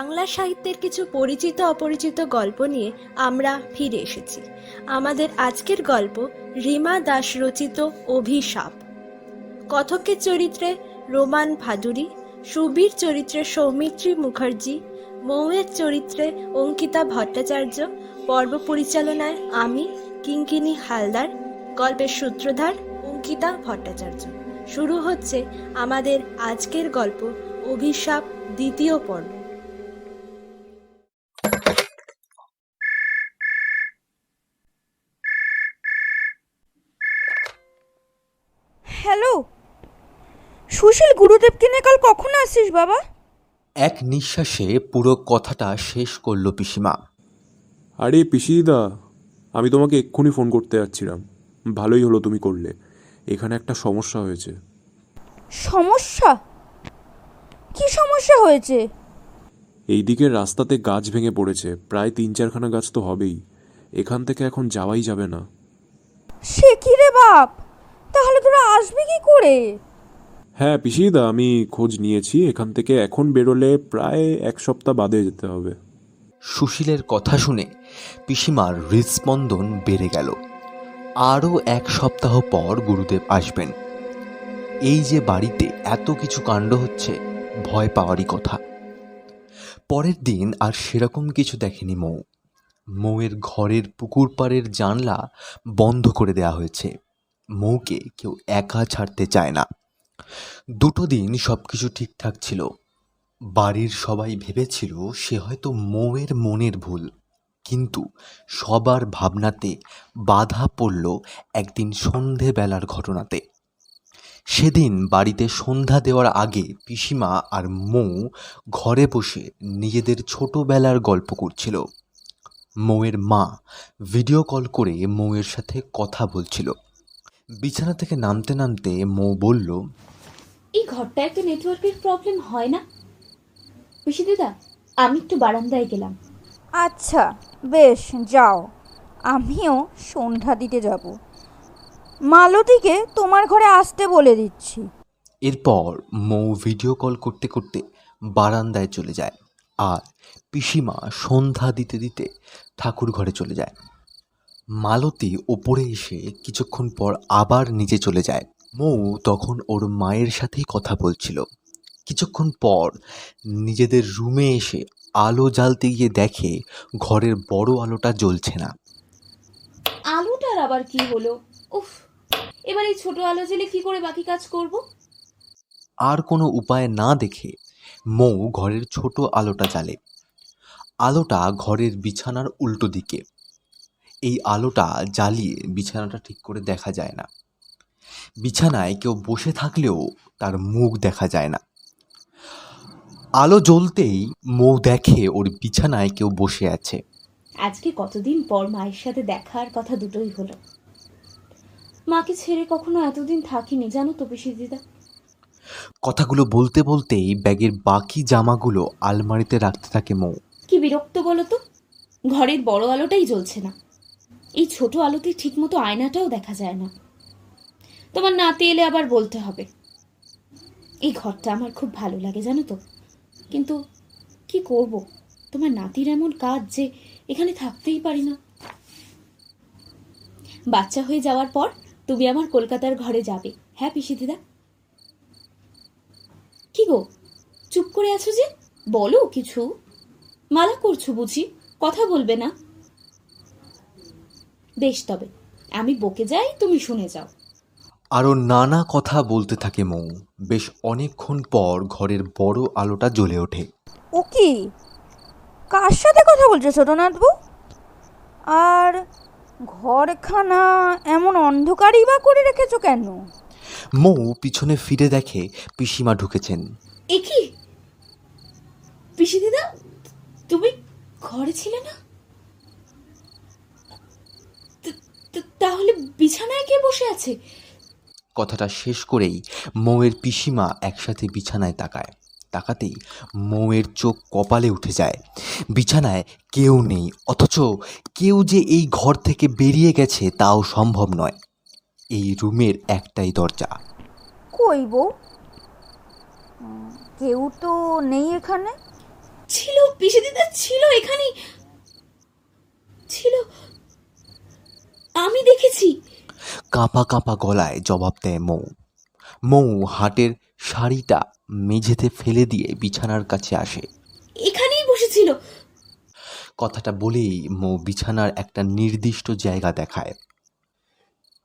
বাংলা সাহিত্যের কিছু পরিচিত অপরিচিত গল্প নিয়ে আমরা ফিরে এসেছি। আমাদের আজকের গল্প রিমা দাস রচিত অভিশাপ। কথকের চরিত্রে রোমান ভাদুরী, সুবীর চরিত্রে সৌমিত্রী মুখার্জি, মৌয়ের চরিত্রে অঙ্কিতা ভট্টাচার্য, পর্ব পরিচালনায় আমি কিঙ্কিনী হালদার, গল্পের সূত্রধার অঙ্কিতা ভট্টাচার্য। শুরু হচ্ছে আমাদের আজকের গল্প অভিশাপ দ্বিতীয় পর্ব। হ্যালো সুশীল গুরুদেবকে নিয়ে কাল কখন আসছিস বাবা? এক নিঃশ্বাসে পুরো কথাটা শেষ করল পিসিমা। আরে পিসিদা আমি তোমাকে এক্ষুনি ফোন করতে যাচ্ছিলাম। ভালোই হলো তুমি করলে। এখানে একটা সমস্যা হয়েছে। সমস্যা? কি সমস্যা হয়েছে? এই দিকের রাস্তাতে গাছ ভেঙে পড়েছে। প্রায় তিন চারখানা গাছ তো হবেই। এখান থেকে এখন যাওয়াই যাবে না। সে কি রে বাপ? তাহলে তোরা আসবি কি করে? হ্যাঁ পিসিদা আমি খোঁজ নিয়েছি। এখান থেকে এখন বেরোলে প্রায় এক সপ্তাহ বাদে যেতে হবে। সুশীলের কথা শুনে পিসিমার হৃদস্পন্দন বেড়ে গেল। আরও এক সপ্তাহ পর গুরুদেব আসবেন। এই যে বাড়িতে এত কিছু কাণ্ড হচ্ছে ভয় পাওয়ারই কথা। পরের দিন আর সেরকম কিছু দেখেনি মৌ। মৌয়ের ঘরের পুকুর পাড়ের জানলা বন্ধ করে দেওয়া হয়েছে। মৌকে কেউ একা ছাড়তে চায় না। দুটো দিন সব কিছু ঠিকঠাক ছিল। বাড়ির সবাই ভেবেছিল সে হয়তো মৌয়ের মনের ভুল। কিন্তু সবার ভাবনাতে বাধা পড়ল একদিন সন্ধেবেলার ঘটনাতে। সেদিন বাড়িতে সন্ধ্যা দেওয়ার আগে পিসিমা আর মৌ ঘরে বসে নিজেদের ছোটবেলার গল্প করছিল। মৌয়ের মা ভিডিও কল করে মৌয়ের সাথে কথা বলছিল। বিছানা থেকে নামতে নামতে মৌ বলল এই ঘরটায় তো নেটওয়ার্কের প্রবলেম হয় না? পিসি দিদা আমি একটু বারান্দায় গেলাম। আচ্ছা বেশ যাও। আমিও সন্ধ্যা দিতে যাব। মালতীকে তোমার ঘরে আসতে বলে দিচ্ছি। এরপর মৌ ভিডিও কল করতে করতে বারান্দায় চলে যায় আর পিসিমা সন্ধ্যা দিতে দিতে ঠাকুর ঘরে চলে যায়। মালতী ওপরে এসে কিছুক্ষণ পর আবার নিচে চলে যায়। মৌ তখন ওর মায়ের সাথেই কথা বলছিল। কিছুক্ষণ পর নিজেদের রুমে এসে আলো জ্বালতে গিয়ে দেখে ঘরের বড় আলোটা জ্বলছে না। আলোটার আবার কি হলো? উফ এবার এই ছোট আলো জেলে কি করে বাকি কাজ করব? আর কোনো উপায় না দেখে মৌ ঘরের ছোট আলোটা জ্বালে। আলোটা ঘরের বিছানার উল্টো দিকে এই আলোটা জ্বালিয়ে বিছানাটা ঠিক করে দেখা যায় না। বিছানায় কেউ বসে থাকলেও তার মুখ দেখা যায় না। আলো জ্বলতেই মৌ দেখে ওর বিছানায় কেউ বসে আছে। আজকে কতদিন পর মায়ের সাথে দেখার কথা দুটোই হলো। মাকে ছেড়ে কখনো এতদিন থাকিনি জানো তো পিসি দিদা। কথাগুলো বলতে বলতেই ব্যাগের বাকি জামাগুলো আলমারিতে রাখতে থাকে মৌ। কি বিরক্ত বলো তো? ঘরের বড় আলোটাই জ্বলছে না। এই ছোট আলোতে ঠিকমতো আয়নাটাও দেখা যায় না। তোমার নাতি এলে আবার বলতে হবে। এই ঘরটা আমার খুব ভালো লাগে, জানো তো। কিন্তু কি করব? তোমার নাতির এমন কাজ যে এখানে থাকতেই পারি না। বাচ্চা হয়ে যাওয়ার পর তুমি আমার কলকাতার ঘরে যাবে হ্যাঁ পিসি দিদা? কি গো, চুপ করে আছো যে? বলো কিছু। মালা করছ বুঝি, কথা বলবে না? বেশ তবে আমি বকে যাই তুমি শুনে যাও। আরও নানা কথা বলতে থাকে মৌ। বেশ অনেকক্ষণ পর ঘরের বড় আলোটা জ্বলে ওঠে। ও কি? কার সাথে কথা বলছো ছোটনাথবু আর ঘরখানা এমন অন্ধকারই বা করে রেখেছো কেন? মৌ পিছনে ফিরে দেখে পিসিমা ঢুকেছেন। এ কি? পিসি দিদা তুমি ঘরে ছিলে না তা- তা- তাহলে বিছানায় কে বসে আছে? কথাটা শেষ করেই মৌয়ের পিসিমা একসাথে বিছানায় তাকায়। তাকাতেই মৌয়ের চোখ কপালে উঠে যায়। বিছানায় কেউ নেই অথচ কেউ যে এই ঘর থেকে বেরিয়ে গেছে তাও সম্ভব নয়। এই রুমের একটাই দরজা। কই বউ? কেউ তো নেই এখানে? ছিল পিসি দিদা ছিল এখানেই। ছিল আমি দেখেছি। কাঁপা কাঁপা গলায় জবাব দেয় মৌ। মৌ হাটের শাড়িটা মেঝেতে ফেলে দিয়ে বিছানার কাছে আসে। এখানেই বসেছিল। কথাটা বলেই মৌ বিছানার একটা নির্দিষ্ট জায়গা দেখায়।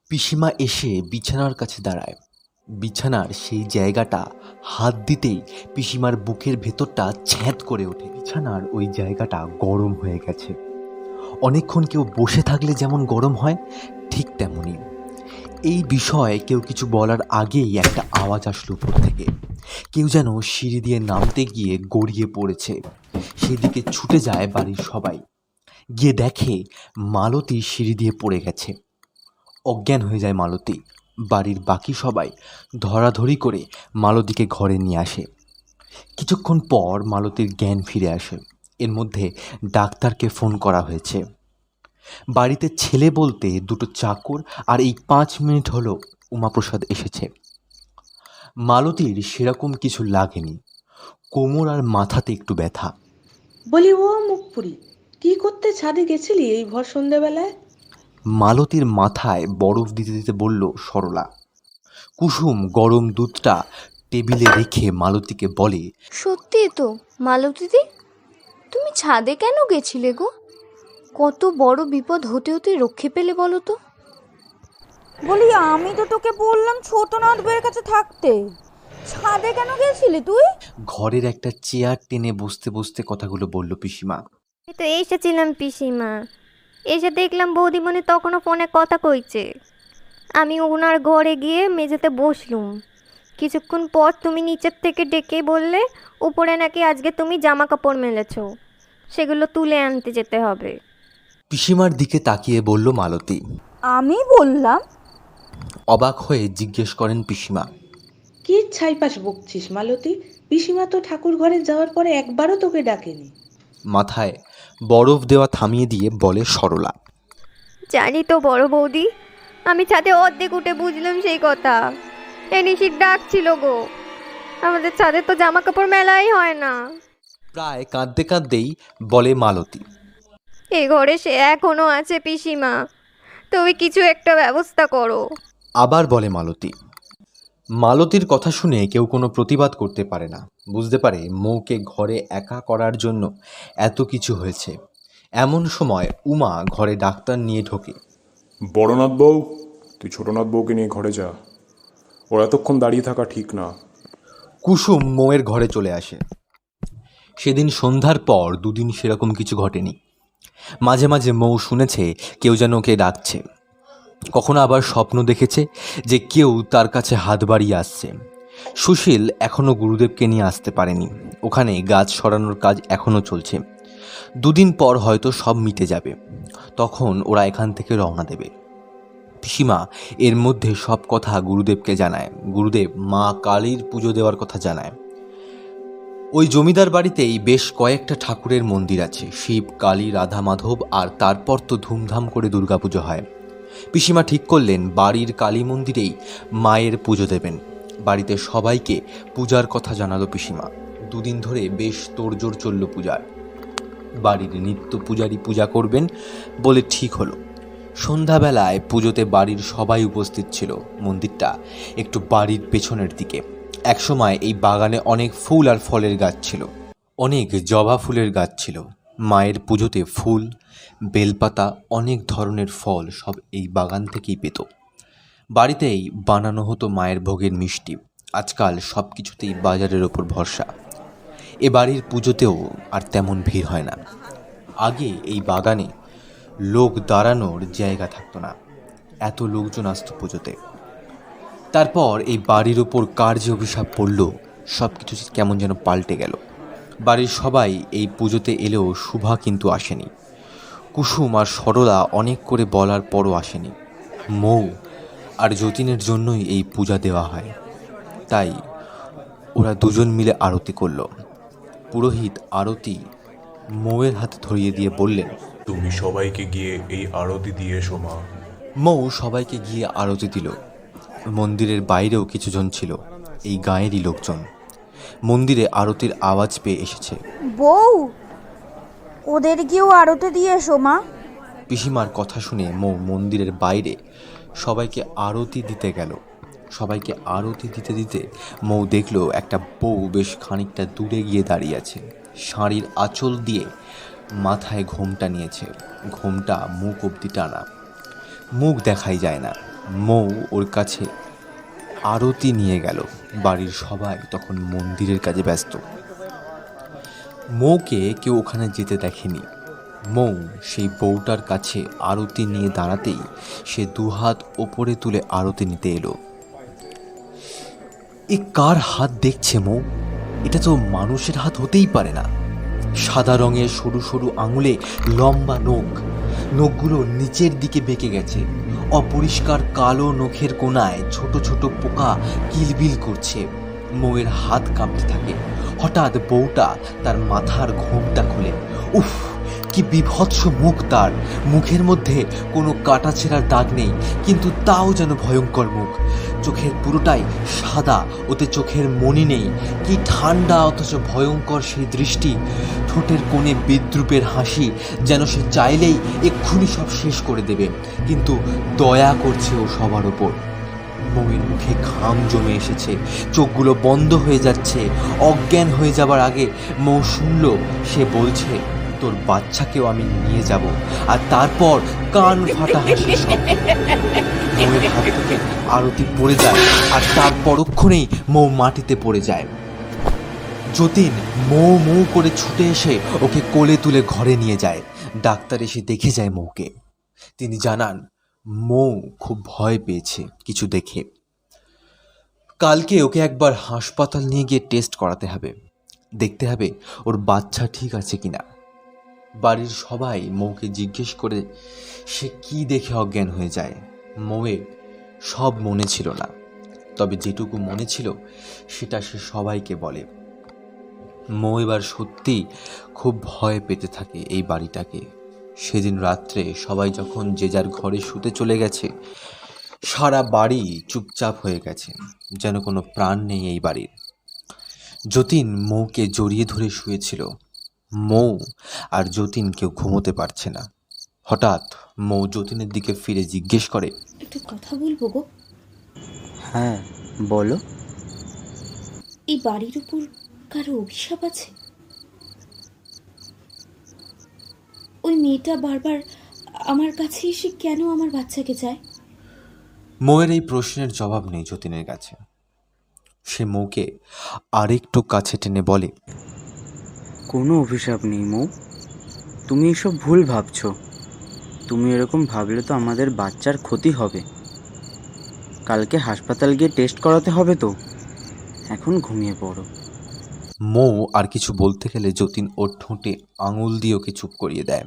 পিসিমা এসে বিছানার কাছে দাঁড়ায়। বিছানার সেই জায়গাটা হাত দিতেই পিসিমার বুকের ভেতরটা ছ্যাঁত করে ওঠে। বিছানার ওই জায়গাটা গরম হয়ে গেছে। অনেকক্ষণ কেউ বসে থাকলে যেমন গরম হয়, ঠিক তেমনই। এই বিষয়ে কেউ কিছু বলার আগেই একটা আওয়াজ আসলো উপর থেকে। কেউ যেন সিঁড়ি দিয়ে নামতে গিয়ে গড়িয়ে পড়েছে। সেদিকে ছুটে যায় বাড়ির সবাই। গিয়ে দেখে মালতী সিঁড়ি দিয়ে পড়ে গেছে। অজ্ঞান হয়ে যায় মালতী। বাড়ির বাকি সবাই ধরাধরি করে মালতীকে ঘরে নিয়ে আসে। কিছুক্ষণ পর মালতীর জ্ঞান ফিরে আসে। এর মধ্যে ডাক্তারকে ফোন করা হয়েছে। বাড়িতে ছেলে বলতে দুটো চাকর আর এই পাঁচ মিনিট হলো উমাপ্রসাদ এসেছে। মালতীর সেরকম কিছু লাগেনি। কোমর আর মাথাতে একটু ব্যথা। বলি ও মুখপুরি কি করতে ছাদে গেছিলি এই ভর সন্ধ্যেবেলায় মালতীর মাথায় বরফ দিতে দিতে বলল সরলা কুসুম গরম দুধটা টেবিলে রেখে মালতীকে বলে সত্যি তো মালতীদি তুমি ছাদে কেন গেছিলে গো? কত বড় বিপদ হতে হতে রক্ষে পেলে বলো তো। বলি আমি তো তোকে বললাম ছোট নাথ বইয়ের কাছে থাকতে। ছাদে কেন গেছিলি তুই? ঘরের একটা চেয়ার টেনে বসতে বসতে কথাগুলো বলল পিসিমা। এই তো এসেছিলাম পিসিমা। এসে দেখলাম বৌদিমণি তখনও ফোনে কথা কইছে। আমি ওনার ঘরে গিয়ে মেঝেতে বসলুম। কিছুক্ষণ পর তুমি নিচের থেকে ডেকে বললে উপরে নাকি আজকে তুমি জামা কাপড় মেলেছো? সেগুলো তুলে আনতে যেতে হবে। পিসিমার দিকে তাকিয়ে বলল মালতী। আমি বললাম অবাক হয়ে জিজ্ঞেস করেন পিসিমা। কি ছাইপাশ বকছিস মালতী? পিসিমা তো ঠাকুর ঘরে যাওয়ার পরে একবারও তোকে ডাকেনি। মাথায় বরফ দেওয়া থামিয়ে দিয়ে বলে সরলা। জানি তো বড় বৌদি আমি ছাদে অর্ধেক উঠে বুঝলাম সেই কথা। এনিশির ডাক ছিল গো। আমাদের ছাদে তো জামা কাপড় মেলাই হয় না। প্রায় কাঁদতে কাঁদতেই বলে মালতী। এ ঘরে সে এখনও আছে পিসিমা। তুমি কিছু একটা ব্যবস্থা করো। আবার বলে মালতী। মালতীর কথা শুনে কেউ কোনো প্রতিবাদ করতে পারে না। বুঝতে পারে মৌকে ঘরে একা করার জন্য এত কিছু হয়েছে। এমন সময় উমা ঘরে ডাক্তার নিয়ে ঢোকে। বড়নাথ বউ তুই ছোটনাথ বউকে নিয়ে ঘরে যা। ওর এতক্ষণ দাঁড়িয়ে থাকা ঠিক না। কুসুম মৌয়ের ঘরে চলে আসে। সেদিন সন্ধ্যার পর দুদিন সেরকম কিছু ঘটেনি। মাঝে মাঝে মৌ শুনেছে, কেউ যেন ওকে ডাকছে। কখনো আবার স্বপ্ন দেখেছে যে কেউ তার কাছে হাত বাড়িয়ে আসছে। সুশীল এখনও গুরুদেবকে নিয়ে আসতে পারেনি। ওখানে গাছ সরানোর কাজ এখনও চলছে। দুদিন পর হয়তো সব মিটে যাবে। তখন ওরা এখান থেকে রওনা দেবে। পিসিমা এর মধ্যে সব কথা গুরুদেবকে জানায়। গুরুদেব মা কালীর পুজো দেওয়ার কথা জানায়। ওই জমিদার বাড়িতেই বেশ কয়েকটা ঠাকুরের মন্দির আছে। শিব, কালী, রাধা মাধব আর তারপর তো ধুমধাম করে দুর্গাপুজো হয়। পিসিমা ঠিক করলেন, বাড়ির কালী মন্দিরেই মায়ের পুজো দেবেন। বাড়িতে সবাইকে পূজার কথা জানালো পিসিমা। দুদিন ধরে বেশ তোড়জোড় চলল পূজার। বাড়ির নিত্য পূজারী পূজা করবেন বলে ঠিক হলো। সন্ধ্যাবেলায় পুজোতে বাড়ির সবাই উপস্থিত ছিল। মন্দিরটা একটু বাড়ির পেছনের দিকে। একসময় এই বাগানে অনেক ফুল আর ফলের গাছ ছিল। অনেক জবা ফুলের গাছ ছিল। মায়ের পুজোতে ফুল, বেলপাতা, অনেক ধরনের ফল সব এই বাগান থেকেই পেত। বাড়িতেই বানানো হতো মায়ের ভোগের মিষ্টি। আজকাল সব কিছুতেই বাজারের ওপর ভরসা। এ বাড়ির পুজোতেও আর তেমন ভিড় হয় না। আগে এই বাগানে লোক দাঁড়ানোর জায়গা থাকতো না। এত লোকজন আসতো পুজোতে। তারপর এই বাড়ির ওপর কার যে অভিশাপ পড়ল সব কিছু কেমন যেন পাল্টে গেল। বাড়ির সবাই এই পুজোতে এলেও শুভা কিন্তু আসেনি। কুসুম আর সরলা অনেক করে বলার পরও আসেনি। মৌ আর যতীনের জন্যই এই পূজা দেওয়া হয়। তাই ওরা দুজন মিলে আরতি করল। পুরোহিত আরতি মৌয়ের হাতে ধরিয়ে দিয়ে বললেন তুমি সবাইকে গিয়ে এই আরতি দিয়ে এসো মা। মৌ সবাইকে গিয়ে আরতি দিল। মন্দিরের বাইরেও কিছুজন ছিল এই গাঁয়েরই লোকজন। মন্দিরে আরতির আওয়াজ পেয়ে এসেছে। বউ ওদের গিয়েও আড়তে দিয়ে এসো মা। পিসিমার কথা শুনে মৌ মন্দিরের বাইরে সবাইকে আরতি দিতে গেল। সবাইকে আরতি দিতে দিতে মৌ দেখল একটা বউ বেশ খানিকটা দূরে গিয়ে দাঁড়িয়ে আছে। শাড়ির আঁচল দিয়ে মাথায় ঘোমটা নিয়েছে। ঘোমটা মুখ অবধি টানা। মুখ দেখাই যায় না। মৌ ওর কাছে আরতি নিয়ে গেল। বাড়ির সবাই তখন মন্দিরের কাজে ব্যস্ত। মৌকে কেউ ওখানে যেতে দেখেনি। মৌ সেই বউটার কাছে আরতি নিয়ে দাঁড়াতেই সে দুহাত ওপরে তুলে আরতি নিতে এলো। এ কার হাত দেখছে মৌ? এটা তো মানুষের হাত হতেই পারে না। সাদা রঙের সরু সরু আঙুলে লম্বা নখ। নখগুলো নিচের দিকে বেঁকে গেছে। অপরিষ্কার কালো নখের কোনায় ছোট ছোট পোকা কিলবিল করছে। মৌয়ের হাত কাঁপতে থাকে। হঠাৎ বউটা তার মাথার ঘোমটা খোলে। উফ, কি বিভৎস মুখ তার। মুখের মধ্যে কোনো কাটা ছেঁড়ার দাগ নেই, কিন্তু তাও যেন ভয়ঙ্কর মুখ। চোখের পুরোটাই সাদা, ওতে চোখের মনি নেই। কি ঠান্ডা, অথচ ভয়ঙ্কর সেই দৃষ্টি। ঠোঁটের কোণে বিদ্রুপের হাসি, যেন সে চাইলেই এক্ষুনি সব শেষ করে দেবে। কিন্তু দয়া করছে ও সবার ওপর। মৌয়ের মুখে ঘাম জমে এসেছে, চোখগুলো বন্ধ হয়ে যাচ্ছে, অজ্ঞান হয়ে যাবার আগে মৌ শুনল, সে বলছে তোর বাচ্চাকেও আমি নিয়ে যাব। আর তারপর কান ফাটা হাসি মৌয়ের হাত থেকে আরতি পড়ে যায় আর তার পরক্ষণেই মৌ মাটিতে পড়ে যায়। যতীন মৌ মৌ করে ছুটে এসে ওকে কোলে তুলে ঘরে নিয়ে যায়। ডাক্তার এসে দেখে যায় মৌকে। তিনি জানান, মৌ খুব ভয় পেয়েছে কিছু দেখে। কালকে ওকে একবার হাসপাতাল নিয়ে গিয়ে টেস্ট করাতে হবে। দেখতে হবে ওর বাচ্চা ঠিক আছে কিনা। বাড়ির সবাই মৌকে জিজ্ঞেস করে, সে কি দেখে অজ্ঞান হয়ে যায়? মৌয়ের সব মনে ছিল না। তবে যেটুকু মনে ছিল, সেটা সে সবাইকে বলে। মৌ এবার সত্যি খুব ভয় পেতে থাকে এই বাড়িটাকে। সেদিন রাত্রে সবাই যখন যে যার ঘরে শুতে চলে গেছে, সারা বাড়ি চুপচাপ হয়ে গেছে, যেন কোনো প্রাণ নেই এই বাড়ির। যতীন মৌকে জড়িয়ে ধরে শুয়েছিল। মৌ আর যতীন কেউ ঘুমোতে পারছে না। হঠাৎ মৌ যতীনের দিকে ফিরে জিজ্ঞেস করে একটু কথা বলব গো? হ্যাঁ বলো। এই বাড়ির উপর কারও অভিশাপ আছে? ওই মেয়েটা বারবার আমার কাছে এসে কেন আমার বাচ্চাকে চায় মৌয়ের এই প্রশ্নের জবাব নেই যতীনের কাছে। সে মৌকে আরেকটু কাছে টেনে বলে কোনো অভিশাপ নেই, মৌ। তুমি এসব ভুল ভাবছ। তুমি এরকম ভাবলে তো আমাদের বাচ্চার ক্ষতি হবে। কালকে হাসপাতাল গিয়ে টেস্ট করাতে হবে তো। এখন ঘুমিয়ে পড়ো। মৌ আর কিছু বলতে গেলে যতীন ওর ঠোঁটে আঙুল দিয়ে ওকে চুপ করিয়ে দেয়।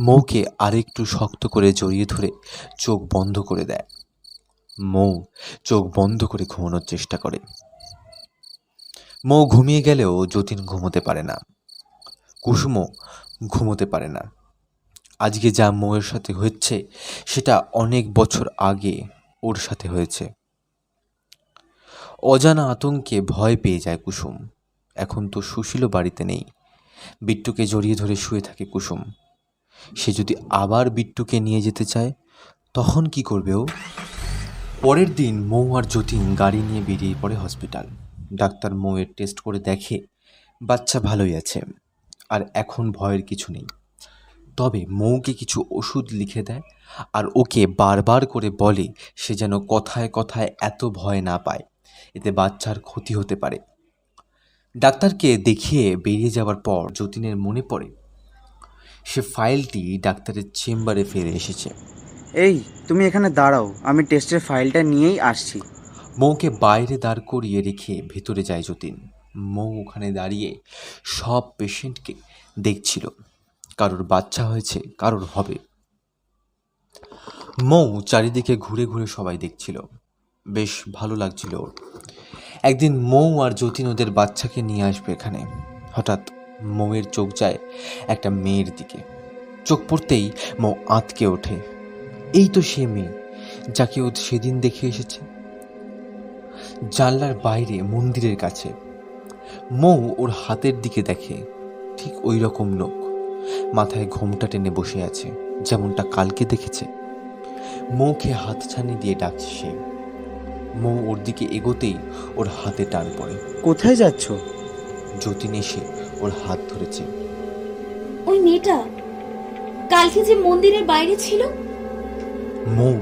মৌকে আরেকটু শক্ত করে জড়িয়ে ধরে চোখ বন্ধ করে দেয়। মৌ চোখ বন্ধ করে ঘুমানোর চেষ্টা করে। মৌ ঘুমিয়ে গেলেও যতীন ঘুমোতে পারে না। কুসুমও ঘুমোতে পারে না। আজকে যা মৌয়ের সাথে হচ্ছে সেটা অনেক বছর আগে ওর সাথে হয়েছে। অজানা আতঙ্কে ভয় পেয়ে যায় কুসুম। এখন তো সুশীলও বাড়িতে নেই। বিট্টুকে জড়িয়ে ধরে শুয়ে থাকে কুসুম। সে যদি আবার বিট্টুকে নিয়ে যেতে চায়, তখন কি করবে ও? পরের দিন মৌ আর যতীন গাড়ি নিয়ে বেরিয়ে পড়ে হসপিটাল। ডাক্তার মৌয়ের টেস্ট করে দেখে বাচ্চা ভালোই আছে, আর এখন ভয়ের কিছু নেই। তবে মৌকে কিছু ওষুধ লিখে দেয়, আর ওকে বারবার করে বলে সে যেন কথায় কথায় এত ভয় না পায়। এতে বাচ্চার ক্ষতি হতে পারে। ডাক্তারকে দেখিয়ে বেরিয়ে যাওয়ার পর যতীনের মনে পড়ে, সে ফাইলটি ডাক্তারের চেম্বারে ফিরে এসেছে। এই, তুমি এখানে দাঁড়াও, আমি টেস্টের ফাইলটা নিয়েই আসছি। মৌকে বাইরে দাঁড় করিয়ে রেখে ভেতরে যায় যতীন। মৌ ওখানে দাঁড়িয়ে সব পেশেন্টকে দেখছিল। কারোর বাচ্চা হয়েছে, কারোর হবে। মৌ চারিদিকে ঘুরে ঘুরে সবাই দেখছিল। বেশ ভালো লাগছিল ওর। একদিন মৌ আর যতীন ওদের বাচ্চাকে নিয়ে আসবে এখানে। হঠাৎ মৌয়ের চোখ যায় একটা মেয়ের দিকে। চোখ পড়তেই মৌ আঁতকে ওঠে। এই তো সে মেয়ে, যাকে ও সেদিন দেখে এসেছে। জানলার বাইরে মন্দিরের কাছে। মৌ ওর হাতের দিকে দেখে ঠিক ওই রকম লোক। মাথায় ঘোমটা টেনে বসে আছে যেমনটা কালকে দেখেছে। মৌকে হাত ছানি দিয়ে ডাকছে সে। মৌ ওর দিকে এগোতেই ওর হাতে টান পড়ে। কোথায় যাচ্ছ? যতীন এসে ওর হাত ধরেছে। ওই মেয়েটা কালকে যে মন্দিরের বাইরে ছিল? মৌ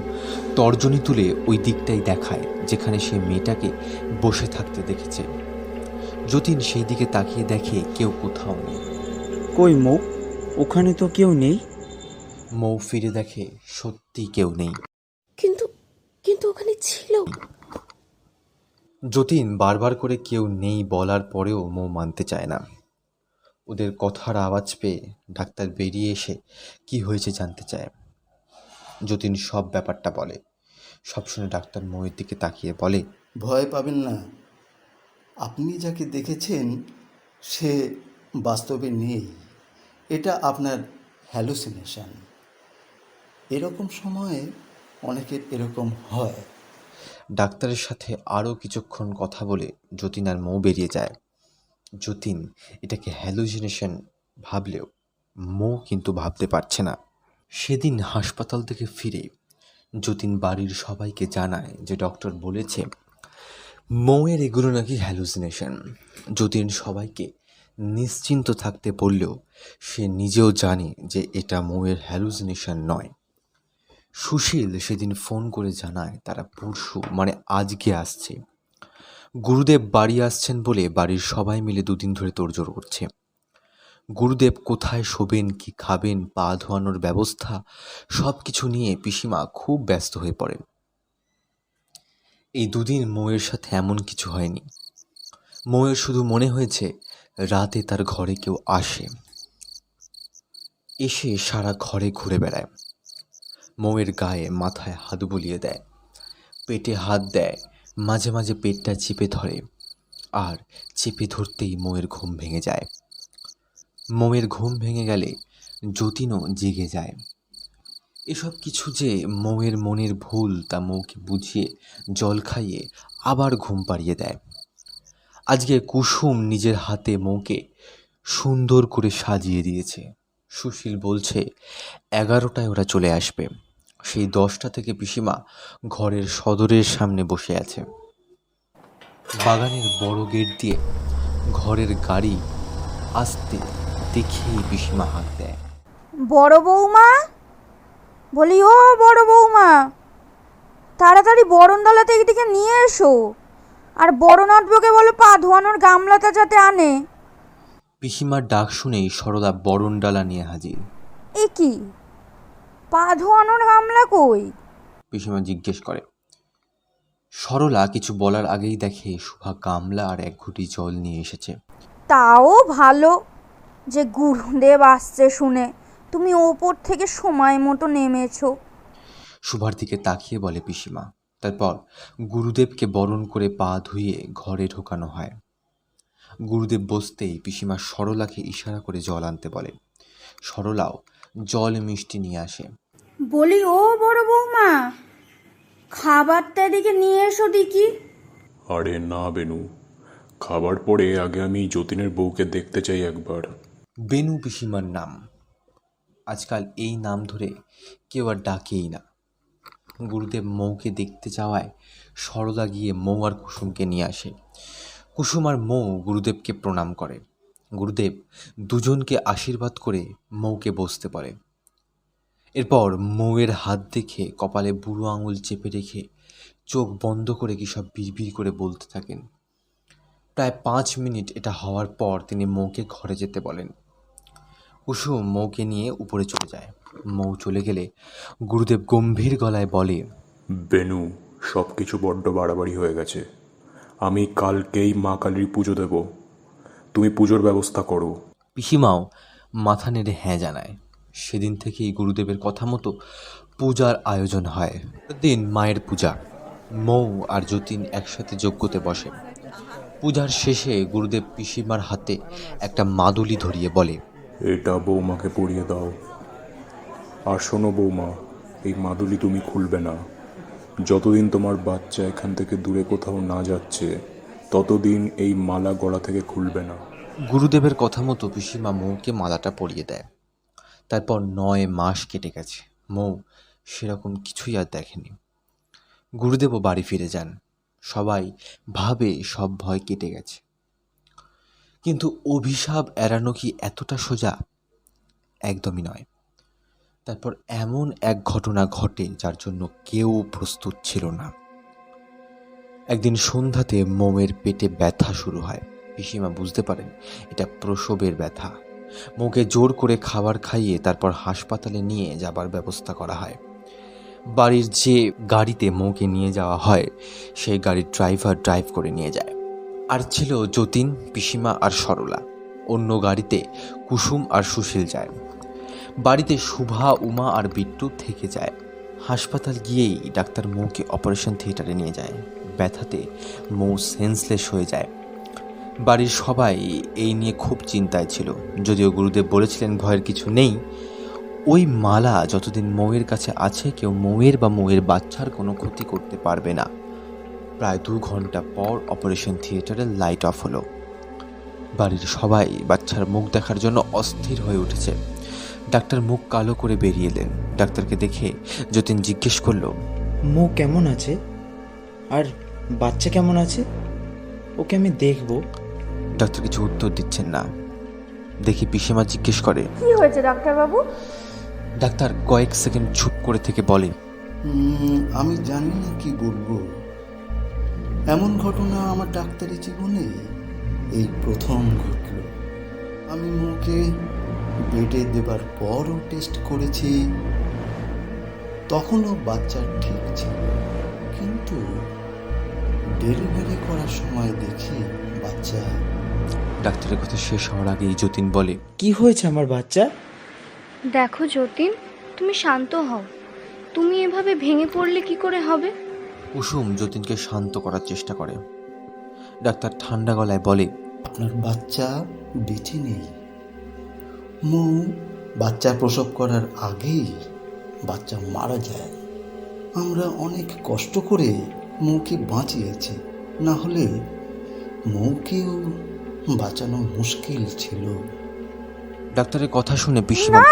তর্জনী তুলে ওই দিকটাই দেখায় যেখানে সে মেয়েটাকে বসে থাকতে দেখেছে। যতীন সেই দিকে তাকিয়ে দেখে কেউ কোথাও নেই। কই মৌ? ওখানে তো কেউ নেই। মৌ ফিরে দেখে সত্যি কেউ নেই। কিন্তু কিন্তু ওখানে ছিল। যতীন বারবার করে কেউ নেই বলার পরেও মৌ মানতে চায় না। ওদের কথার আওয়াজ পেয়ে ডাক্তার বেরিয়ে এসে কি হয়েছে জানতে চায়। যতীন সব ব্যাপারটা বলে। সব শুনে ডাক্তার মৌয়ের দিকে তাকিয়ে বলে ভয় পাবেন না। আপনি যাকে দেখেছেন সে বাস্তবে নেই। এটা আপনার হ্যালুসিনেশন এরকম সময়ে অনেকের এরকম হয়। ডাক্তারের সাথে আরও কিছুক্ষণ কথা বলে যতীন আর মৌ বেরিয়ে যায়। যতীন এটাকে হ্যালুজিনেশন ভাবলেও মৌ কিন্তু ভাবতে পারছে না। সেদিন হাসপাতাল থেকে ফিরে যতীন বাড়ির সবাইকে জানায় যে ডক্টর বলেছে, মৌয়ের এগুলো নাকি হ্যালুসিনেশন যতীন সবাইকে নিশ্চিন্ত থাকতে বললেও সে নিজেও জানে যে এটা মৌয়ের হ্যালুসিনেশন নয়। সুশীল সেদিন ফোন করে জানায় তারা পরশু মানে আজকে আসছে। গুরুদেব বাড়ি আসছেন বলে বাড়ির সবাই মিলে দুদিন ধরে তোড়জোড় করছে। গুরুদেব কোথায় শোবেন, কি খাবেন, পা ধোয়ানোর ব্যবস্থা সব কিছু নিয়ে পিসিমা খুব ব্যস্ত হয়ে পড়েন। এই দুদিন মৌয়ের সাথে এমন কিছু হয়নি। মৌয়ের শুধু মনে হয়েছে, রাতে তার ঘরে কেউ আসে। এসে সারা ঘরে ঘুরে বেড়ায়। মৌয়ের গায়ে মাথায় হাত বুলিয়ে দেয়, পেটে হাত দেয়, মাঝে মাঝে পেটটা চেপে ধরে, আর চেপে ধরতেই মৌয়ের ঘুম ভেঙে যায়। মৌয়ের ঘুম ভেঙে গেলে যতীনও জেগে যায়। এসব কিছু যে মৌয়ের মনের ভুল তা মৌকে বুঝিয়ে জল খাইয়ে আবার ঘুম পাড়িয়ে দেয়। আজকে কুসুম নিজের হাতে মৌকে সুন্দর করে সাজিয়ে দিয়েছে। সুশীল বলছে, এগারোটায় ওরা চলে আসবে। সেই দশটা থেকে পিসিমা ঘরের সদরের সামনে বসে আছে। বাগানের বড় গেট দিয়ে ঘরের গাড়ি আসতে দেখেই পিসিমা হাঁক দেয়। বড় বৌমা? বলি ও বড় বৌমা তাড়াতাড়ি বরণডালাতে এদিকে নিয়ে এসো। আর বড় নাটবকে বলো পা ধোয়ানোর গামলাটা যাতে আনে। পিসিমার ডাক শুনেই সরলা বরণডালা নিয়ে হাজির। এ কি? পা ধোয়ানোর গামলা কই? পিসিমা জিজ্ঞেস করে। সরলা কিছু বলার আগেই দেখে শুভা গামলা আর এক ঘুঁটি জল নিয়ে এসেছে। তাও ভালো। যে গুরুদেব আসছে শুনে তুমি ওপর থেকে সময় মতো নেমেছো। শুভার দিকে তাকিয়ে বলে পিসিমা তারপর গুরুদেবকে বরণ করে পা ধুয়ে ঘরে ঢোকানো হয়। গুরুদেব বসতেই পিসিমা সরলাকে ইশারা করে জল আনতে বলে সরলাও জল মিষ্টি নিয়ে আসে। বলি ও বড় বৌমা খাবারটা এদিকে নিয়ে এসো দেখি। আরে না বেনু খাবার পরে আগে আমি যতীনের বউকে দেখতে চাই একবার। বেনু পিসিমার নাম। আজকাল এই নাম ধরে কেউ আর ডাকেই না। গুরুদেব মৌকে দেখতে যাওয়ায় সরলা গিয়ে মৌ আর কুসুমকে নিয়ে আসে। কুসুম আর মৌ গুরুদেবকে প্রণাম করে। গুরুদেব দুজনকে আশীর্বাদ করে মৌকে বসতে পারে এরপর মৌয়ের হাত দেখে কপালে বুড়ো আঙুল চেপে রেখে চোখ বন্ধ করে কী সব বিড়বিড় করে বলতে থাকেন। প্রায় পাঁচ মিনিট এটা হওয়ার পর তিনি মৌকে ঘরে যেতে বলেন। কুসুম মৌকে নিয়ে উপরে চলে যায়। মৌ চলে গেলে গুরুদেব গম্ভীর গলায় বলে বেনু সব কিছু বড্ড বাড়াবাড়ি হয়ে গেছে। আমি কালকেই মা কালীর পুজো দেব। তুমি পুজোর ব্যবস্থা করো। পিসিমাও মাথা নেড়ে হ্যাঁ জানায়। সেদিন থেকেই গুরুদেবের কথা মতো পূজার আয়োজন হয়। দিন মায়ের পূজা। মৌ আর যতীন একসাথে যজ্ঞতে বসে। পূজার শেষে গুরুদেব পিসিমার হাতে একটা মাদুলি ধরিয়ে বলে এটা বৌমাকে পরিয়ে দাও। আর শোনো বৌমা, এই মাদুলি তুমি খুলবে না। যতদিন তোমার বাচ্চা এখান থেকে দূরে কোথাও না যাচ্ছে, ততদিন এই মালা গলা থেকে খুলবে না। গুরুদেবের কথা মতো পিসিমা মৌকে মালাটা পরিয়ে দেয়। তারপর নয় মাস কেটে গেছে। মৌ সেরকম কিছুই আর দেখেনি। গুরুদেবও বাড়ি ফিরে যান। সবাই ভাবে সব ভয় কেটে গেছে। কিন্তু অভিশাপ এড়ানো কি এতটা সোজা? একদমই নয়। তারপর এমন এক ঘটনা ঘটে যার জন্য কেউ প্রস্তুত ছিল না। একদিন সন্ধ্যাতে মোমের পেটে ব্যথা শুরু হয়। পিসিমা বুঝতে পারেন, এটা প্রসবের ব্যথা। মোকে জোর করে খাবার খাইয়ে তারপর হাসপাতালে নিয়ে যাবার ব্যবস্থা করা হয়। বাড়ির যে গাড়িতে মোকে নিয়ে যাওয়া হয়, সেই গাড়ির ড্রাইভার ড্রাইভ করে নিয়ে যায়। আর ছিল যতীন, পিসিমা আর সরলা। অন্য গাড়িতে কুসুম আর সুশীল যায়। বাড়িতে শুভা, উমা আর বিট্টু থেকে যায়। হাসপাতাল গিয়েই ডাক্তার মৌকে অপারেশন থিয়েটারে নিয়ে যায়। ব্যথাতে মৌ সেন্সলেস হয়ে যায়। বাড়ির সবাই এই নিয়ে খুব চিন্তায় ছিল। যদিও গুরুদেব বলেছিলেন ভয়ের কিছু নেই, ওই মালা যতদিন মৌয়ের কাছে আছে, কেউ মৌয়ের বা মৌয়ের বাচ্চার কোনো ক্ষতি করতে পারবে না। প্রায় দু ঘণ্টা পর অপারেশন থিয়েটারের লাইট অফ হলো। বাড়ির সবাই বাচ্চার মুখ দেখার জন্য অস্থির হয়ে উঠেছে। ডাক্তার মুখ কালো করে বেরিয়ে এলেন। ডাক্তারকে দেখে যতীন জিজ্ঞেস করল মৌ কেমন আছে? আর বাচ্চা কেমন আছে? ওকে আমি দেখব। ডাক্তার কিছু উত্তর দিচ্ছেন না। দেখি পিসেমা জিজ্ঞেস করে কি হয়েছে ডাক্তারবাবু? ডাক্তার কয়েক সেকেন্ড চুপ করে থেকে বলে আমি জানি না কি বলব। এমন ঘটনা আমার ডাক্তারি জীবনে এই প্রথম ঘটল। আমি মুখে বেডে দেবার পরও টেস্ট করেছি। তখনও বাচ্চা ঠিক ছিল। কিন্তু ডেলিভারি করার সময় দেখি বাচ্চা ডাক্তারের কথা শেষ হওয়ার আগেই যতীন বলে কি হয়েছে আমার বাচ্চা? দেখো যতীন তুমি শান্ত হও। তুমি এভাবে ভেঙে পড়লে কি করে হবে? কুসুম যতীনকে শান্ত করার চেষ্টা করে। ডাক্তার ঠান্ডা গলায় বলে আপনার বাচ্চা বেঁচে নেই। মৌ বাচ্চা প্রসব করার আগেই বাচ্চা মারা যায়। আমরা অনেক কষ্ট করে মৌকে বাঁচিয়েছি। না হলে মৌকেও বাঁচানো মুশকিল ছিল। ডাক্তারের কথা শুনে পিসিমা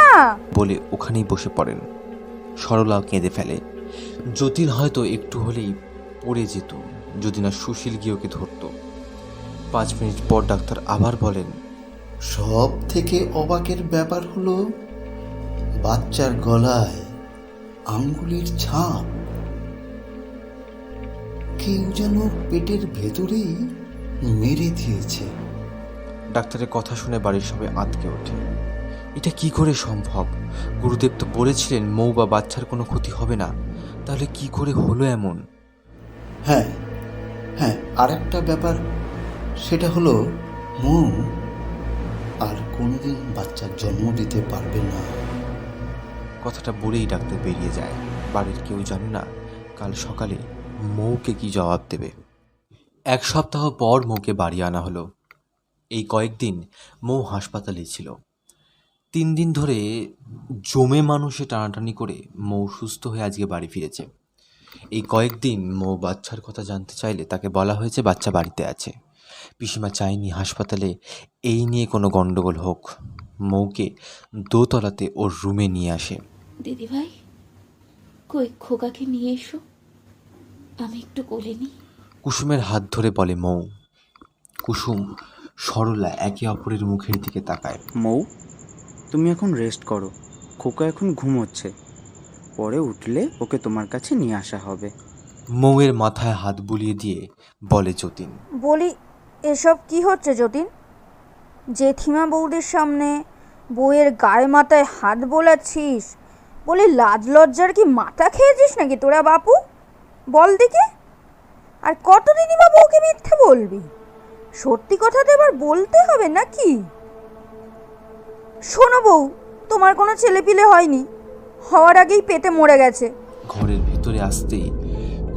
বলে ওখানেই বসে পড়েন। সরলাও কেঁদে ফেলে। যতীন হয়তো একটু হলেই পড়ে যেত যদি না সুশীল গিয়ে ওকে ধরতো। পাঁচ মিনিট পর ডাক্তার আবার বলেন সব থেকে অবাকের ব্যাপার হলো বাচ্চার গলায় আঙ্গুলের ছাপ। কেউ যেন পেটের ভেতরেই মেরে দিয়েছে। ডাক্তারের কথা শুনে বাড়ির সবাই আটকে ওঠে। এটা কি করে সম্ভব? গুরুদেব তো বলেছিলেন মৌ বা বাচ্চার কোনো ক্ষতি হবে না। তাহলে কি করে হলো এমন? হ্যাঁ হ্যাঁ আর একটা ব্যাপার সেটা হলো মৌ আর কোনোদিন বাচ্চার জন্ম দিতে পারবে না। কথাটা বলেই ডাক্তার বেরিয়ে যায়। বাড়ির কেউ জানে না কাল সকালে মৌকে কি জবাব দেবে। এক সপ্তাহ পর মৌকে বাড়ি আনা হলো। এই কয়েকদিন মৌ হাসপাতালে ছিল। তিন দিন ধরে জমে মানুষে টানাটানি করে মৌ সুস্থ হয়ে আজকে বাড়ি ফিরেছে। এই কয়েকদিন মৌ বাচ্চার কথা জানতে চাইলে তাকে বলা হয়েছে বাচ্চা বাড়িতে আছে। পিসিমা চায়নি হাসপাতালে এই নিয়ে কোনো গণ্ডগোল হোক। মৌকে দোতলাতে ওর রুমে নিয়ে আসে। দিদিভাই কই খোকাকে নিয়ে এসো। আমি একটু কোলে নিই। কুসুমের হাত ধরে বলে মৌ। কুসুম সরলা একে অপরের মুখের দিকে তাকায়। মৌ তুমি এখন রেস্ট করো। খোকা এখন ঘুমোচ্ছে। পরে উঠলে ওকে তোমার কাছে নিয়ে আসা হবে। মৌয়ের মাথায় হাত বুলিয়ে দিয়ে বলে যতীন। বলি এসব কি হচ্ছে যতীন? জেঠিমা বৌদির সামনে বউয়ের গায়ে মাথায় হাত বোলাচ্ছিস? বলি লাজ লজ্জার কি মাথা খেয়েছিস নাকি তোরা বাপু? বল দিকে আর কতদিনই বা বউকে মিথ্যে বলবি? সত্যি কথা তো এবার বলতে হবে নাকি? শোনো বউ তোমার কোনো ছেলেপিলে হয়নি। হওয়ার আগেই পেটে মরে গেছে। ঘরের ভিতরে আসতেই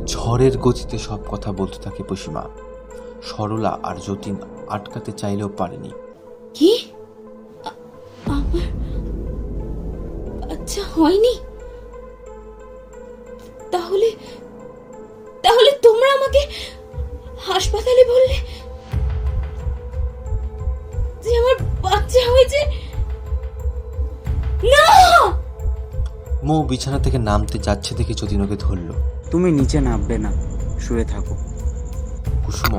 ঝড়ের গতিতে সব কথা বলতে থাকে পশিমা। সরলা আর যতীন আটকাতে চাইলেও পারেনি। কি? আচ্ছা হয়নি? তাহলে তাহলে তোমরা আমাকে হাসপাতালে বললে যে আমার বাচ্চা হয়েছে? মৌ বিছানা থেকে নামতে যাচ্ছে দেখে যতীন ওকে ধরল। তুমি নিচে নামবে না শুয়ে থাকো। কুসুম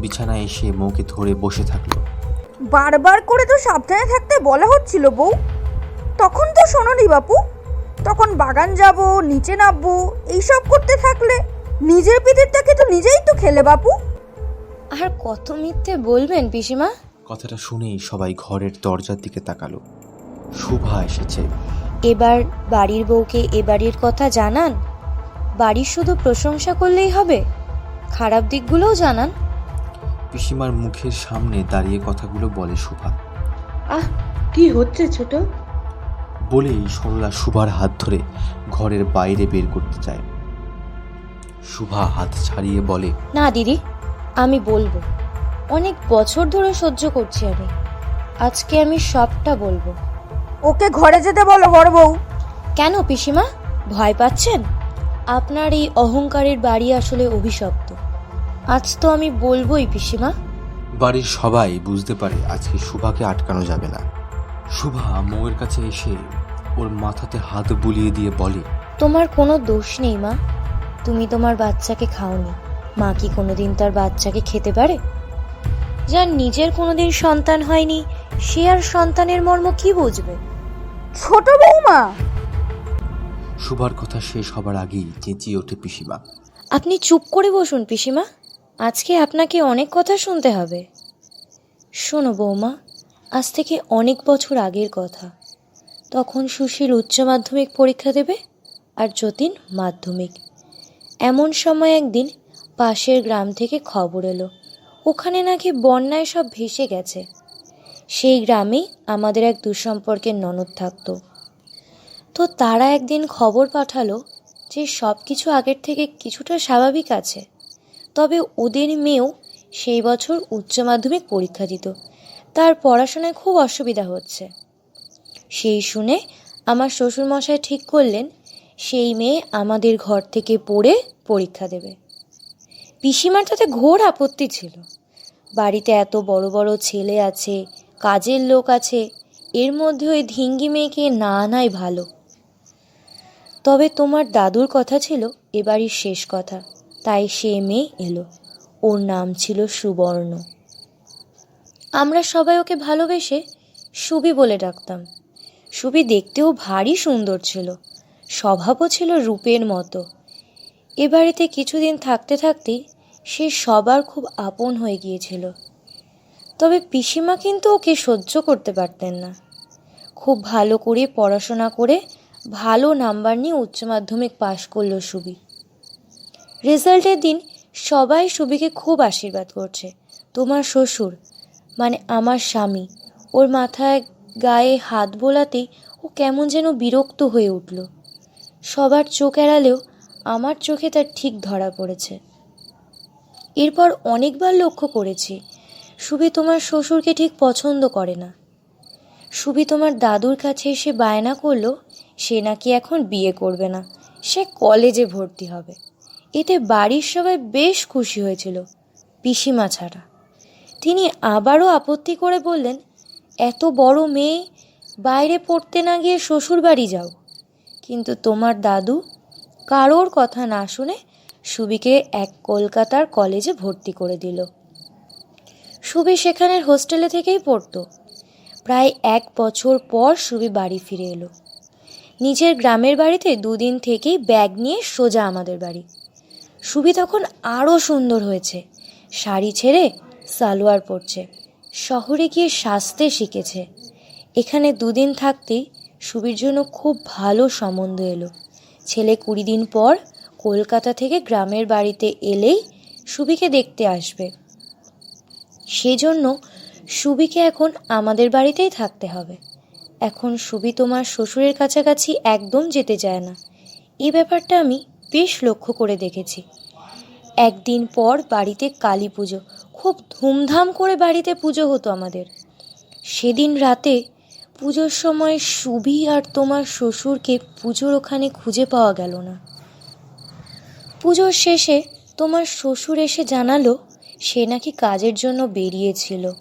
বিছানায় এসে মৌকে ধরে বসে থাকল। বারবার করে তো সাবধানে থাকতে বলা হচ্ছিল বউ। তখন তো শোনোনি বাপু তখন বাগান যাব নিচে নামবো এইসব করতে থাকলে নিজের পিঠেরটাকে তো নিজেই তো খেলে বাপু। আর কত মিথ্যে বলবেন পিসিমা? কথাটা শুনেই সবাই ঘরের দরজার দিকে তাকালো। শুভা এসেছে। এবার বাড়ির বউকে এ বাড়ির কথা জানান? বাড়ির শুধু প্রশংসা করলেই হবে? খারাপ দিকগুলোও জানান। পিসিমার মুখের সামনে দাঁড়িয়ে কথাগুলো বলে শুভা। আহ কি হচ্ছে ছোট? বলেই সরলা শুভার হাত ধরে ঘরের বাইরে বের করতে চায় শুভা হাত ছাড়িয়ে বলে না দিদি আমি বলব। অনেক বছর ধরে সহ্য করছি আমি। আজকে আমি সবটা বলব। ওকে ঘরে যেতে বলো বড় বউ। কেন পিসিমা? ভয় পাচ্ছেন? আপনার এই অহংকারের বাড়ি আসলে অভিশপ্ত। আজ তো আমি বলবোই পিসিমা। বাড়ির সবাই বুঝতে পারে আজকে শুভাকে আটকানো যাবে না। শুভা মৌয়ের কাছে এসে ওর মাথাতে হাত বুলিয়ে দিয়ে বলে তোমার কোনো দোষ নেই মা। তুমি তোমার বাচ্চাকে খাওনি। মা কি কোনোদিন তার বাচ্চাকে খেতে পারে? যার নিজের কোনোদিন সন্তান হয়নি সে আর সন্তানের মর্ম কি বুঝবে? ছোট বৌমা। শুভার কথা শেষ হবার আগেই চেঁচিয়ে ওঠে পিসিমা। আপনি চুপ করে বসুন পিসিমা। আজকে আপনাকে অনেক কথা শুনতে হবে। শোনো বৌমা আজ থেকে অনেক বছর আগের কথা। তখন সুশীল উচ্চ মাধ্যমিক পরীক্ষা দেবে আর যতীন মাধ্যমিক। এমন সময় একদিন পাশের গ্রাম থেকে খবর এলো। ওখানে নাকি বন্যায় সব ভেসে গেছে। সেই গ্রামে আমাদের এক দুঃসম্পর্কের ননদ থাকতো। তো তারা একদিন খবর পাঠালো যে সব কিছু আগের থেকে কিছুটা স্বাভাবিক আছে। তবে ওদের মেয়েও সেই বছর উচ্চ মাধ্যমিক পরীক্ষা দিত। তার পড়াশোনায় খুব অসুবিধা হচ্ছে। সেই শুনে আমার শ্বশুরমশাই ঠিক করলেন, সেই মেয়ে আমাদের ঘর থেকে পড়ে পরীক্ষা দেবে। পিসিমার তাতে ঘোর আপত্তি ছিল। বাড়িতে এত বড় বড় ছেলে আছে কাজের লোক আছে, এর মধ্যে ওই ধিঙ্গি মেয়েকে না আনাই ভালো। তবে তোমার দাদুর কথা ছিল, এবারই শেষ কথা। তাই সে মেয়ে এলো। ওর নাম ছিল সুবর্ণ। আমরা সবাই ওকে ভালোবেসে সুবি বলে ডাকতাম। সুবি দেখতেও ভারী সুন্দর ছিল। স্বভাবও ছিল রূপের মতো। এ বাড়িতে কিছুদিন থাকতে থাকতেই সে সবার খুব আপন হয়ে গিয়েছিল। তবে পিসিমা কিন্তু ওকে সহ্য করতে পারতেন না। খুব ভালো করে পড়াশোনা করে ভালো নাম্বার নিয়ে উচ্চ মাধ্যমিক পাশ করল সুবি। রেজাল্টের দিন সবাই সুবিকে খুব আশীর্বাদ করছে। তোমার শ্বশুর মানে আমার স্বামী, ওর মাথায় গায়ে হাত বোলাতেই ও কেমন যেন বিরক্ত হয়ে উঠল। সবার চোখ এড়ালেও আমার চোখে তার ঠিক ধরা পড়েছে। এরপর অনেকবার লক্ষ্য করেছি সুবি তোমার শ্বশুরকে ঠিক পছন্দ করে না। সুবি তোমার দাদুর কাছে এসে বায়না করল, সে নাকি এখন বিয়ে করবে না, সে কলেজে ভর্তি হবে। এতে বাড়ির সবাই বেশ খুশি হয়েছিল, পিসিমা ছাড়া। তিনি আবারও আপত্তি করে বললেন, এত বড় মেয়ে, বাইরে পড়তে না গিয়ে শ্বশুর বাড়ি যাও। কিন্তু তোমার দাদু, কারোর কথা না শুনে সুবিকে এক কলকাতার কলেজে ভর্তি করে দিল। সুবি সেখানের হোস্টেলে থেকেই পড়তো। প্রায় এক বছর পর সুবি বাড়ি ফিরে এলো। নিজের গ্রামের বাড়িতে দুদিন থেকেই ব্যাগ নিয়ে সোজা আমাদের বাড়ি। সুবি তখন আরও সুন্দর হয়েছে। শাড়ি ছেড়ে সালোয়ার পরছে। শহরে গিয়ে সাজতে শিখেছে। এখানে দুদিন থাকতেই সুবির জন্য খুব ভালো সম্বন্ধ এলো। ছেলে কুড়ি দিন পর কলকাতা থেকে গ্রামের বাড়িতে এলেই সুবিকে দেখতে আসবে। সেজন্য সুবিকে এখন আমাদের বাড়িতেই থাকতে হবে। এখন সুবি তোমার শ্বশুরের কাছাকাছি একদম যেতে চায় না। এই ব্যাপারটা আমি বেশ লক্ষ্য করে দেখেছি। একদিন পর বাড়িতে কালী পুজো। খুব ধুমধাম করে বাড়িতে পুজো হতো আমাদের। সেদিন রাতে পুজোর সময় সুবি আর তোমার শ্বশুরকে পুজোর ওখানে খুঁজে পাওয়া গেল না। পুজোর শেষে তোমার শ্বশুর এসে জানালো সে নাকি কাজের জন্য বেরিয়েছিল।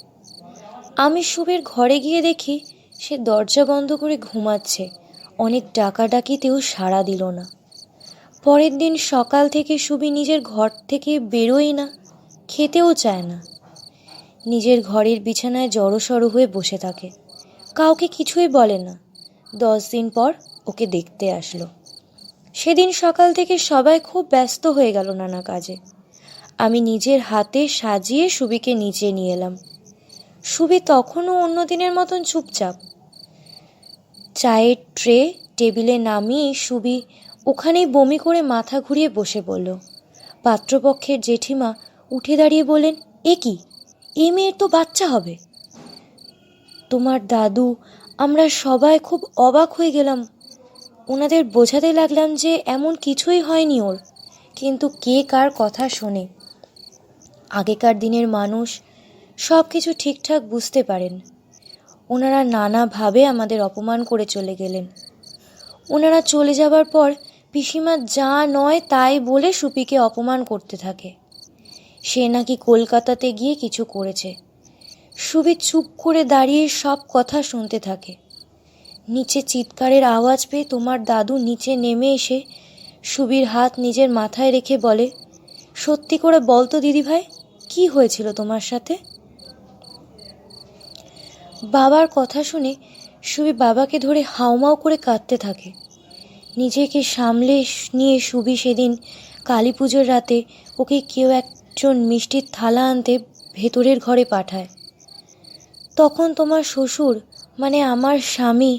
আমি সুবির ঘরে গিয়ে দেখি সে দরজা বন্ধ করে ঘুমাচ্ছে। অনেক ডাকাডাকিতেও সাড়া দিল না। পরের দিন সকাল থেকে সুবি নিজের ঘর থেকে বেরোয় না, খেতেও চায় না। নিজের ঘরের বিছানায় জড়সড় হয়ে বসে থাকে। কাউকে কিছুই বলে না। দশ দিন পর ওকে দেখতে আসলো। সেদিন সকাল থেকে সবাই খুব ব্যস্ত হয়ে গেল নানা কাজে। আমি নিজের হাতে সাজিয়ে সুবিকে নিচে নিয়ে এলাম। সুবি তখনও অন্য দিনের মতন চুপচাপ। চায়ের ট্রে টেবিলে নামিয়ে সুবি ওখানেই বমি করে মাথা ঘুরিয়ে বসে পড়ল। পাত্রপক্ষের জেঠিমা উঠে দাঁড়িয়ে বললেন, এ কি? এ মেয়ের তো বাচ্চা হবে। তোমার দাদু, আমরা সবাই খুব অবাক হয়ে গেলাম। ওনাদের বোঝাতে লাগলাম যে এমন কিছুই হয়নি ওর। কিন্তু কে কার কথা শোনে। আগেকার দিনের মানুষ সব কিছু ঠিকঠাক বুঝতে পারেন। ওনারা নানাভাবে আমাদের অপমান করে চলে গেলেন। ওনারা চলে যাবার পর পিসিমা যা নয় তাই বলে সুপিকে অপমান করতে থাকে। সে নাকি কলকাতাতে গিয়ে কিছু করেছে। সুবি চুপ করে দাঁড়িয়ে সব কথা শুনতে থাকে। নিচে চিৎকারের আওয়াজ পেয়ে তোমার দাদু নিচে নেমে এসে সুবির হাত নিজের মাথায় রেখে বলে, সত্যি করে বল তো দিদিভাই কি হয়েছিল তোমার সাথে? বাবার কথা শুনে সুবি বাবাকে ধরে হাউমাউ করে কাঁদতে থাকে। নিজেকে সামলে নিয়ে সুবি সেদিন কালী পুজোর রাতে ওকে কেউ একজন মিষ্টির থালা আনতে ভেতরের ঘরে পাঠায়। তখন তোমার শ্বশুর মানে আমার স্বামী,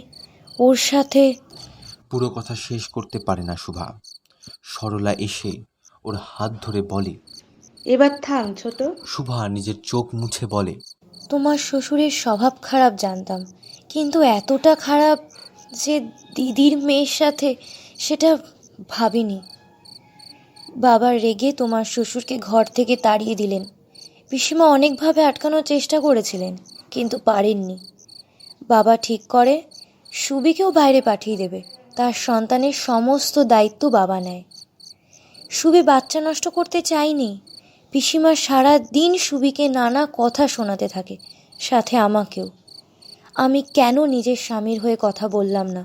ওর সাথে পুরো কথা শেষ করতে পারে না শুভা সরলা এসে ওর হাত ধরে বলে এবার থাম ছোট। শুভা নিজের চোখ মুছে বলে তোমার শ্বশুরের স্বভাব খারাপ জানতাম কিন্তু এতটা খারাপ যে দিদির মেয়ের সাথে সেটা ভাবিনি। বাবা রেগে তোমার শ্বশুরকে ঘর থেকে তাড়িয়ে দিলেন। পিসিমা অনেকভাবে আটকানোর চেষ্টা করেছিলেন কিন্তু পারেননি। বাবা ঠিক করে সুবিকেও বাইরে পাঠিয়ে দেবে তার সন্তানের সমস্ত দায়িত্ব বাবা নেয়। সুবি বাচ্চা নষ্ট করতে চায়নি। পিসিমা সারা দিন সুবিকে নানা কথা শোনাতে থাকে, সাথে আমাকেও। আমি কেন নিজের স্বামীর হয়ে কথা বললাম না?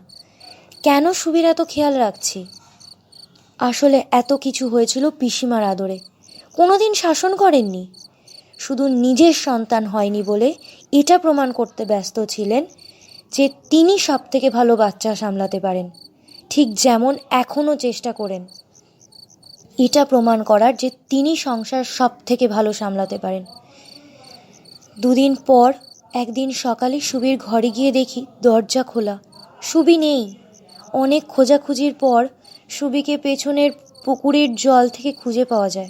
কেন সুবির এত খেয়াল রাখছি? আসলে এত কিছু হয়েছিল পিসিমার আদরে। কোনোদিন শাসন করেননি। শুধু নিজের সন্তান হয়নি বলে এটা প্রমাণ করতে ব্যস্ত ছিলেন যে তিনি সব থেকে ভালো বাচ্চা সামলাতে পারেন, ঠিক যেমন এখনও চেষ্টা করেন। এটা প্রমাণ করার যে তিনি সংসার সব থেকে ভালো সামলাতে পারেন। দুদিন পর একদিন সকালে সুবির ঘরে গিয়ে দেখি দরজা খোলা। সুবি নেই। অনেক খোঁজাখুঁজির পর সুবিকে পেছনের পুকুরের জল থেকে খুঁজে পাওয়া যায়।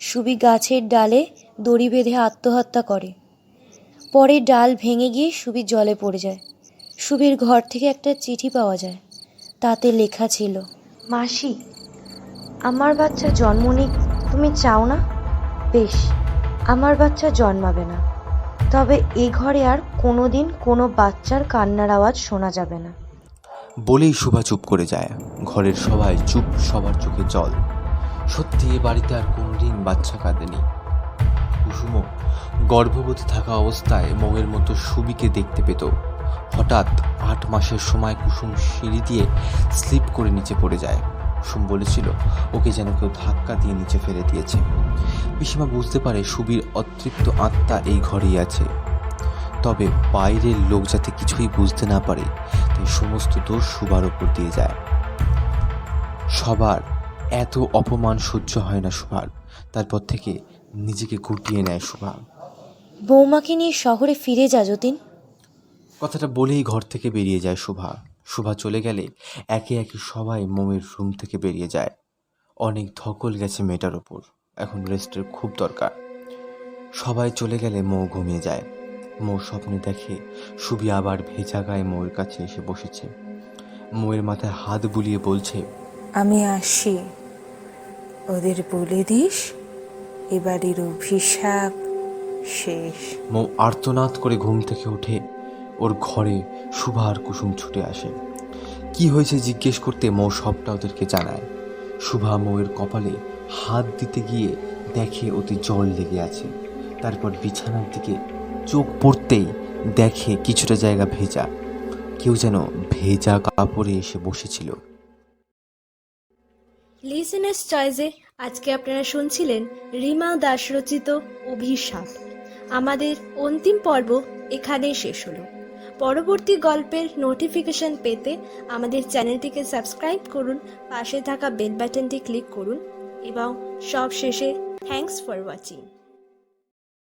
সুবি গাছের ডালে দড়ি বেঁধে আত্মহত্যা করে। পরে ডাল ভেঙে গিয়ে সুবি জলে পড়ে যায়। সুবির ঘর থেকে একটা চিঠি পাওয়া যায়। তাতে লেখা ছিল, মাসি আমার বাচ্চা জন্ম নিক, তুমি চাও না? বেশ, আমার বাচ্চা জন্মাবে না। তবে এ ঘরে আর কোনো দিন কোনো বাচ্চার কান্নার আওয়াজ শোনা যাবে না। বলেই শুভা চুপ করে যায়। ঘরের সবাই চুপ, সবার চোখে জল। সত্যি এ বাড়িতে আর কোনোদিন বাচ্চা কাঁদেনি। কুসুম গর্ভবতী থাকা অবস্থায় মৌয়ের মতো সুবিকে দেখতে পেত। হঠাৎ আট মাসের সময় কুসুম সিঁড়ি দিয়ে স্লিপ করে নিচে পড়ে যায়। কুসুম বলেছিল ওকে যেন কেউ ধাক্কা দিয়ে নিচে ফেলে দিয়েছে। পিসিমা বুঝতে পারে সুবীর অতৃপ্ত আত্মা এই ঘরেই আছে। তবে বাইরের লোক যাতে কিছুই বুঝতে না পারে তাই সমস্ত দোষ সুবার ওপর দিয়ে যায়। সবার এত অপমান সহ্য হয় না সুভার। তারপর থেকে নিজেকে গুটিয়ে নেয় সুভা। বৌমাকে নিয়ে শহরে ফিরে যা যতীন। কথাটা বলেই ঘর থেকে বেরিয়ে যায় শুভা শুভা চলে গেলে একে একে সবাই মোমের রুম থেকে বেরিয়ে যায়। অনেক ধকল গেছে মেয়েটার ওপর। এখন রেস্টের খুব দরকার। সবাই চলে গেলে মৌ ঘুমিয়ে যায়। মৌ স্বপ্নে দেখে সুবি আবার ভেজা গায়ে মৌয়ের কাছে এসে বসেছে। মৌয়ের মাথায় হাত বুলিয়ে বলছে আমি আসি। ওদের বলে দিস এবারের অভিশাপ শেষ। মৌ আর্তনাদ করে ঘুম থেকে উঠে ওর ঘরে শুভা আর কুসুম ছুটে আসে। কি হয়েছে জিজ্ঞেস করতে মৌ সবটা ওদেরকে জানায়। শুভা মৌয়ের কপালে হাত দিতে গিয়ে দেখে ওতে জল লেগে আছে। তারপর বিছানার দিকে চোখ পড়তেই দেখে কিছুটা জায়গা ভেজা। কেউ যেন ভেজা কাপড়ে এসে বসেছিল। লিসেনার্স চয়েসে আজকে আপনারা শুনছিলেন রিমা দাস রচিত অভিশাপ। আমাদের অন্তিম পর্ব এখানেই শেষ হলো। পরবর্তী গল্পের নোটিফিকেশন পেতে আমাদের চ্যানেলটিকে সাবস্ক্রাইব করুন, পাশে থাকা বেল বাটনটি ক্লিক করুন এবং সব শেষে থ্যাংকস ফর ওয়াচিং